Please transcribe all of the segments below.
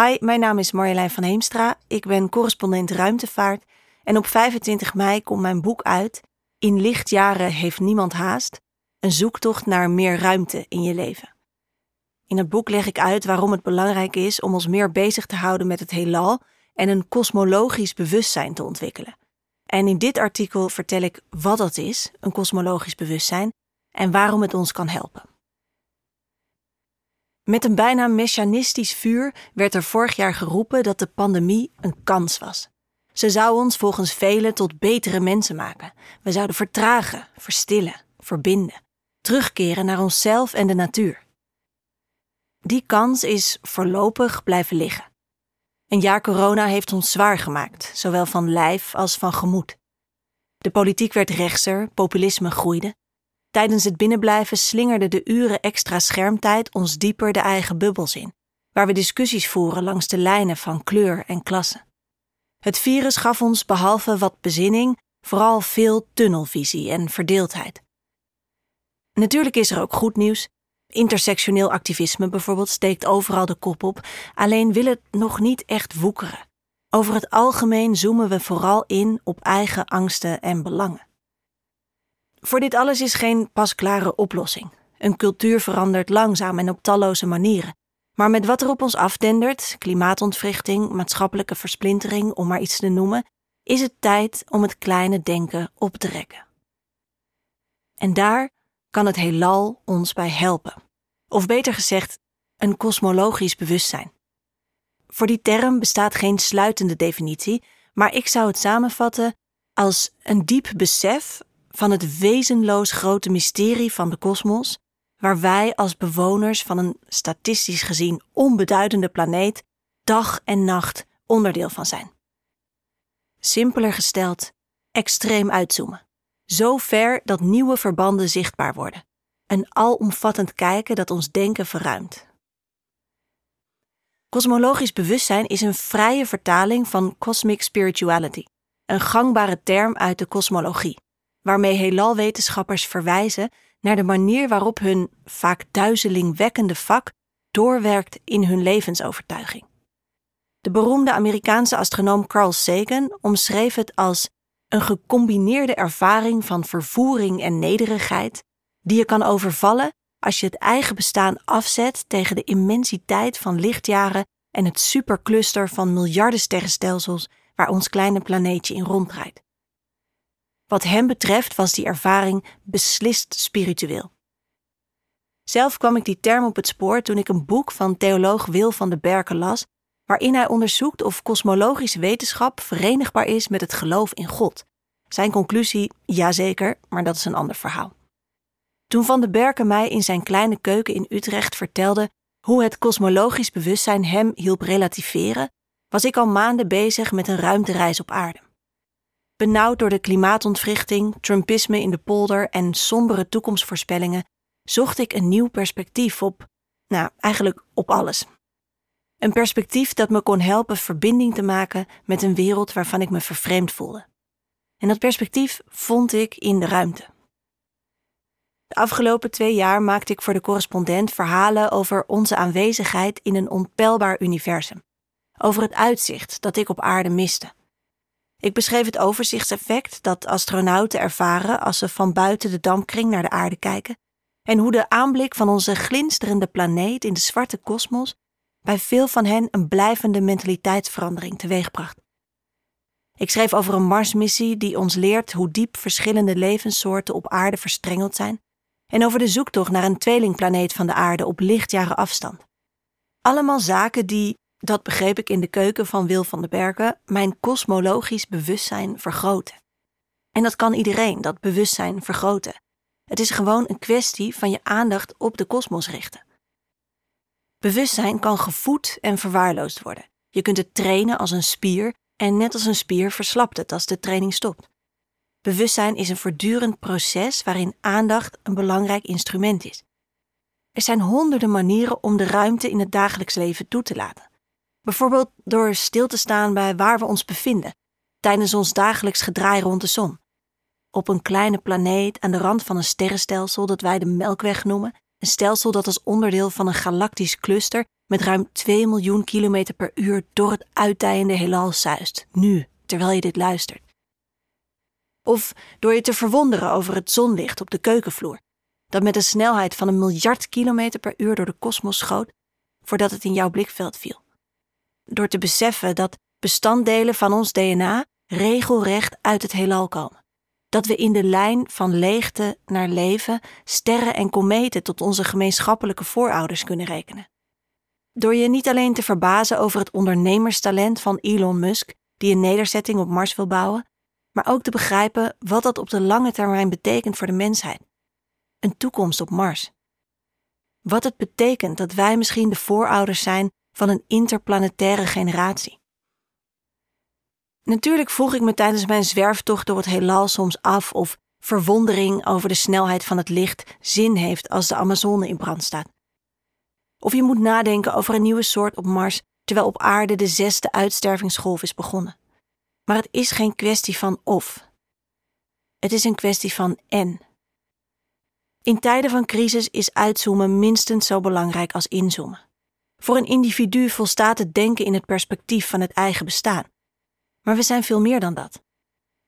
Hi, mijn naam is Marjolein van Heemstra. Ik ben correspondent ruimtevaart. En op 25 mei komt mijn boek uit. In lichtjaren heeft niemand haast. Een zoektocht naar meer ruimte in je leven. In het boek leg ik uit waarom het belangrijk is om ons meer bezig te houden met het heelal en een kosmologisch bewustzijn te ontwikkelen. En in dit artikel vertel ik wat dat is, een kosmologisch bewustzijn, en waarom het ons kan helpen. Met een bijna messianistisch vuur werd er vorig jaar geroepen dat de pandemie een kans was. Ze zou ons volgens velen tot betere mensen maken. We zouden vertragen, verstillen, verbinden, terugkeren naar onszelf en de natuur. Die kans is voorlopig blijven liggen. Een jaar corona heeft ons zwaar gemaakt, zowel van lijf als van gemoed. De politiek werd rechtser, populisme groeide. Tijdens het binnenblijven slingerden de uren extra schermtijd ons dieper de eigen bubbels in, waar we discussies voeren langs de lijnen van kleur en klasse. Het virus gaf ons behalve wat bezinning vooral veel tunnelvisie en verdeeldheid. Natuurlijk is er ook goed nieuws. Intersectioneel activisme bijvoorbeeld steekt overal de kop op, alleen wil het nog niet echt woekeren. Over het algemeen zoomen we vooral in op eigen angsten en belangen. Voor dit alles is geen pasklare oplossing. Een cultuur verandert langzaam en op talloze manieren. Maar met wat er op ons afdendert, klimaatontwrichting, maatschappelijke versplintering, om maar iets te noemen, is het tijd om het kleine denken op te rekken. En daar kan het heelal ons bij helpen. Of beter gezegd, een kosmologisch bewustzijn. Voor die term bestaat geen sluitende definitie, maar ik zou het samenvatten als een diep besef van het wezenloos grote mysterie van de kosmos, waar wij als bewoners van een statistisch gezien onbeduidende planeet dag en nacht onderdeel van zijn. Simpeler gesteld, extreem uitzoomen. Zo ver dat nieuwe verbanden zichtbaar worden. Een alomvattend kijken dat ons denken verruimt. Kosmologisch bewustzijn is een vrije vertaling van cosmic spirituality, een gangbare term uit de kosmologie, waarmee heelalwetenschappers verwijzen naar de manier waarop hun vaak duizelingwekkende vak doorwerkt in hun levensovertuiging. De beroemde Amerikaanse astronoom Carl Sagan omschreef het als een gecombineerde ervaring van vervoering en nederigheid, die je kan overvallen als je het eigen bestaan afzet tegen de immensiteit van lichtjaren en het supercluster van miljarden sterrenstelsels waar ons kleine planeetje in ronddraait. Wat hem betreft was die ervaring beslist spiritueel. Zelf kwam ik die term op het spoor toen ik een boek van theoloog Wil van de Berken las, waarin hij onderzoekt of kosmologische wetenschap verenigbaar is met het geloof in God. Zijn conclusie, jazeker, maar dat is een ander verhaal. Toen Van de Berken mij in zijn kleine keuken in Utrecht vertelde hoe het kosmologisch bewustzijn hem hielp relativeren, was ik al maanden bezig met een ruimtereis op aarde. Benauwd door de klimaatontwrichting, Trumpisme in de polder en sombere toekomstvoorspellingen, zocht ik een nieuw perspectief op, nou, eigenlijk op alles. Een perspectief dat me kon helpen verbinding te maken met een wereld waarvan ik me vervreemd voelde. En dat perspectief vond ik in de ruimte. De afgelopen twee jaar maakte ik voor de correspondent verhalen over onze aanwezigheid in een onpeilbaar universum. Over het uitzicht dat ik op aarde miste. Ik beschreef het overzichtseffect dat astronauten ervaren als ze van buiten de dampkring naar de aarde kijken en hoe de aanblik van onze glinsterende planeet in de zwarte kosmos bij veel van hen een blijvende mentaliteitsverandering teweegbracht. Ik schreef over een Marsmissie die ons leert hoe diep verschillende levenssoorten op aarde verstrengeld zijn en over de zoektocht naar een tweelingplaneet van de aarde op lichtjaren afstand. Allemaal zaken die, dat begreep ik in de keuken van Wil van den Berken, mijn kosmologisch bewustzijn vergroten. En dat kan iedereen, dat bewustzijn vergroten. Het is gewoon een kwestie van je aandacht op de kosmos richten. Bewustzijn kan gevoed en verwaarloosd worden. Je kunt het trainen als een spier en net als een spier verslapt het als de training stopt. Bewustzijn is een voortdurend proces waarin aandacht een belangrijk instrument is. Er zijn honderden manieren om de ruimte in het dagelijks leven toe te laten. Bijvoorbeeld door stil te staan bij waar we ons bevinden, tijdens ons dagelijks gedraai rond de zon. Op een kleine planeet aan de rand van een sterrenstelsel dat wij de Melkweg noemen, een stelsel dat als onderdeel van een galactisch cluster met ruim 2 miljoen kilometer per uur door het uitdijende heelal zuist, nu, terwijl je dit luistert. Of door je te verwonderen over het zonlicht op de keukenvloer, dat met een snelheid van een miljard kilometer per uur door de kosmos schoot voordat het in jouw blikveld viel. Door te beseffen dat bestanddelen van ons DNA regelrecht uit het heelal komen. Dat we in de lijn van leegte naar leven sterren en kometen tot onze gemeenschappelijke voorouders kunnen rekenen. Door je niet alleen te verbazen over het ondernemerstalent van Elon Musk, die een nederzetting op Mars wil bouwen, maar ook te begrijpen wat dat op de lange termijn betekent voor de mensheid. Een toekomst op Mars. Wat het betekent dat wij misschien de voorouders zijn van een interplanetaire generatie. Natuurlijk vroeg ik me tijdens mijn zwerftocht door het heelal soms af of verwondering over de snelheid van het licht zin heeft als de Amazone in brand staat. Of je moet nadenken over een nieuwe soort op Mars terwijl op aarde de zesde uitstervingsgolf is begonnen. Maar het is geen kwestie van of. Het is een kwestie van en. In tijden van crisis is uitzoomen minstens zo belangrijk als inzoomen. Voor een individu volstaat het denken in het perspectief van het eigen bestaan. Maar we zijn veel meer dan dat.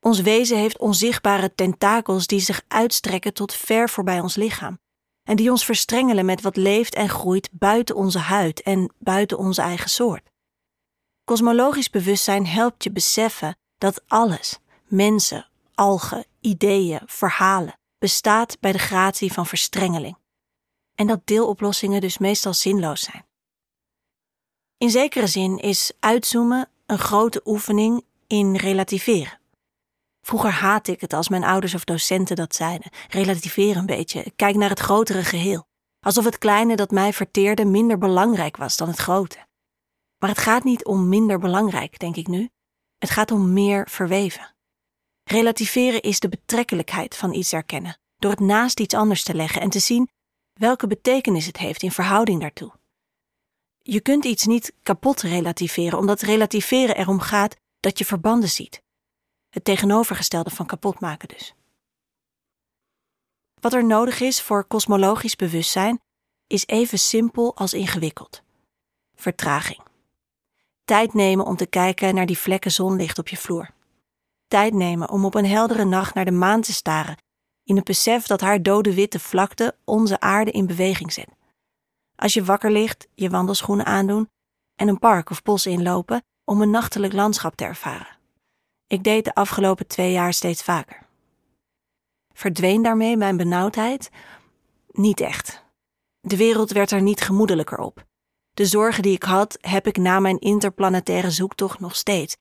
Ons wezen heeft onzichtbare tentakels die zich uitstrekken tot ver voorbij ons lichaam en die ons verstrengelen met wat leeft en groeit buiten onze huid en buiten onze eigen soort. Kosmologisch bewustzijn helpt je beseffen dat alles, mensen, algen, ideeën, verhalen, bestaat bij de gratie van verstrengeling. En dat deeloplossingen dus meestal zinloos zijn. In zekere zin is uitzoomen een grote oefening in relativeren. Vroeger haatte ik het als mijn ouders of docenten dat zeiden. Relativeer een beetje, kijk naar het grotere geheel. Alsof het kleine dat mij verteerde minder belangrijk was dan het grote. Maar het gaat niet om minder belangrijk, denk ik nu. Het gaat om meer verweven. Relativeren is de betrekkelijkheid van iets erkennen, door het naast iets anders te leggen en te zien welke betekenis het heeft in verhouding daartoe. Je kunt iets niet kapot relativeren, omdat relativeren erom gaat dat je verbanden ziet. Het tegenovergestelde van kapot maken dus. Wat er nodig is voor kosmologisch bewustzijn is even simpel als ingewikkeld. Vertraging. Tijd nemen om te kijken naar die vlekken zonlicht op je vloer. Tijd nemen om op een heldere nacht naar de maan te staren, in het besef dat haar dode witte vlakte onze aarde in beweging zet. Als je wakker ligt, je wandelschoenen aandoen en een park of bos inlopen om een nachtelijk landschap te ervaren. Ik deed de afgelopen twee jaar steeds vaker. Verdween daarmee mijn benauwdheid? Niet echt. De wereld werd er niet gemoedelijker op. De zorgen die ik had, heb ik na mijn interplanetaire zoektocht nog steeds.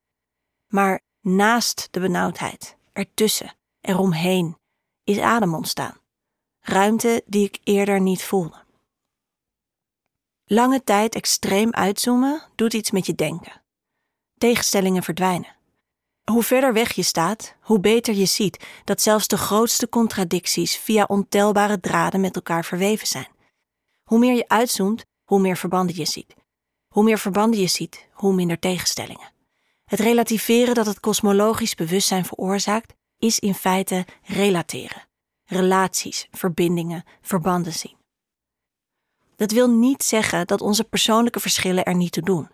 Maar naast de benauwdheid, ertussen, eromheen, is adem ontstaan. Ruimte die ik eerder niet voelde. Lange tijd extreem uitzoomen doet iets met je denken. Tegenstellingen verdwijnen. Hoe verder weg je staat, hoe beter je ziet dat zelfs de grootste contradicties via ontelbare draden met elkaar verweven zijn. Hoe meer je uitzoomt, hoe meer verbanden je ziet. Hoe meer verbanden je ziet, hoe minder tegenstellingen. Het relativeren dat het kosmologisch bewustzijn veroorzaakt, is in feite relateren. Relaties, verbindingen, verbanden zien. Dat wil niet zeggen dat onze persoonlijke verschillen er niet toe doen.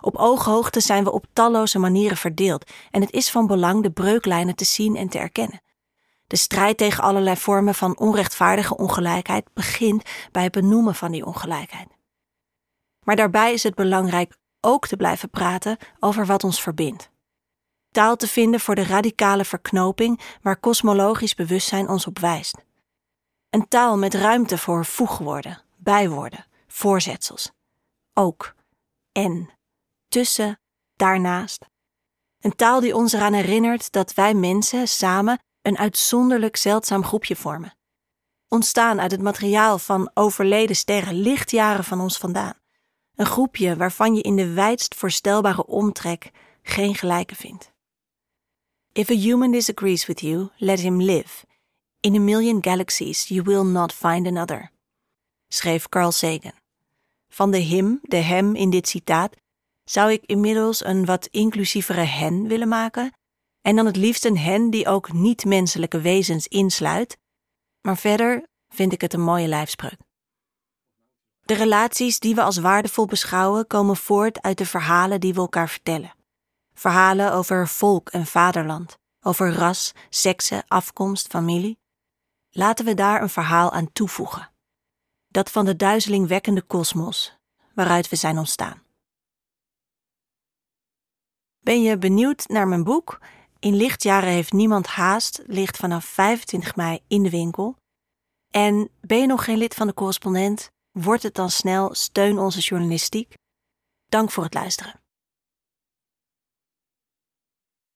Op ooghoogte zijn we op talloze manieren verdeeld en het is van belang de breuklijnen te zien en te erkennen. De strijd tegen allerlei vormen van onrechtvaardige ongelijkheid begint bij het benoemen van die ongelijkheid. Maar daarbij is het belangrijk ook te blijven praten over wat ons verbindt. Taal te vinden voor de radicale verknoping waar kosmologisch bewustzijn ons op wijst. Een taal met ruimte voor voegwoorden, bijwoorden, voorzetsels. Ook en tussen, daarnaast. Een taal die ons eraan herinnert dat wij mensen samen een uitzonderlijk zeldzaam groepje vormen. Ontstaan uit het materiaal van overleden sterren lichtjaren van ons vandaan. Een groepje waarvan je in de wijdst voorstelbare omtrek geen gelijke vindt. If a human disagrees with you, let him live. In a million galaxies you will not find another, schreef Carl Sagan. Van de him, de hem in dit citaat, zou ik inmiddels een wat inclusievere hen willen maken. En dan het liefst een hen die ook niet-menselijke wezens insluit. Maar verder vind ik het een mooie lijfspreuk. De relaties die we als waardevol beschouwen komen voort uit de verhalen die we elkaar vertellen. Verhalen over volk en vaderland, over ras, sekse, afkomst, familie. Laten we daar een verhaal aan toevoegen. Dat van de duizelingwekkende kosmos, waaruit we zijn ontstaan. Ben je benieuwd naar mijn boek? In lichtjaren heeft niemand haast, ligt vanaf 25 mei in de winkel. En ben je nog geen lid van de correspondent? Word het dan snel, steun onze journalistiek. Dank voor het luisteren.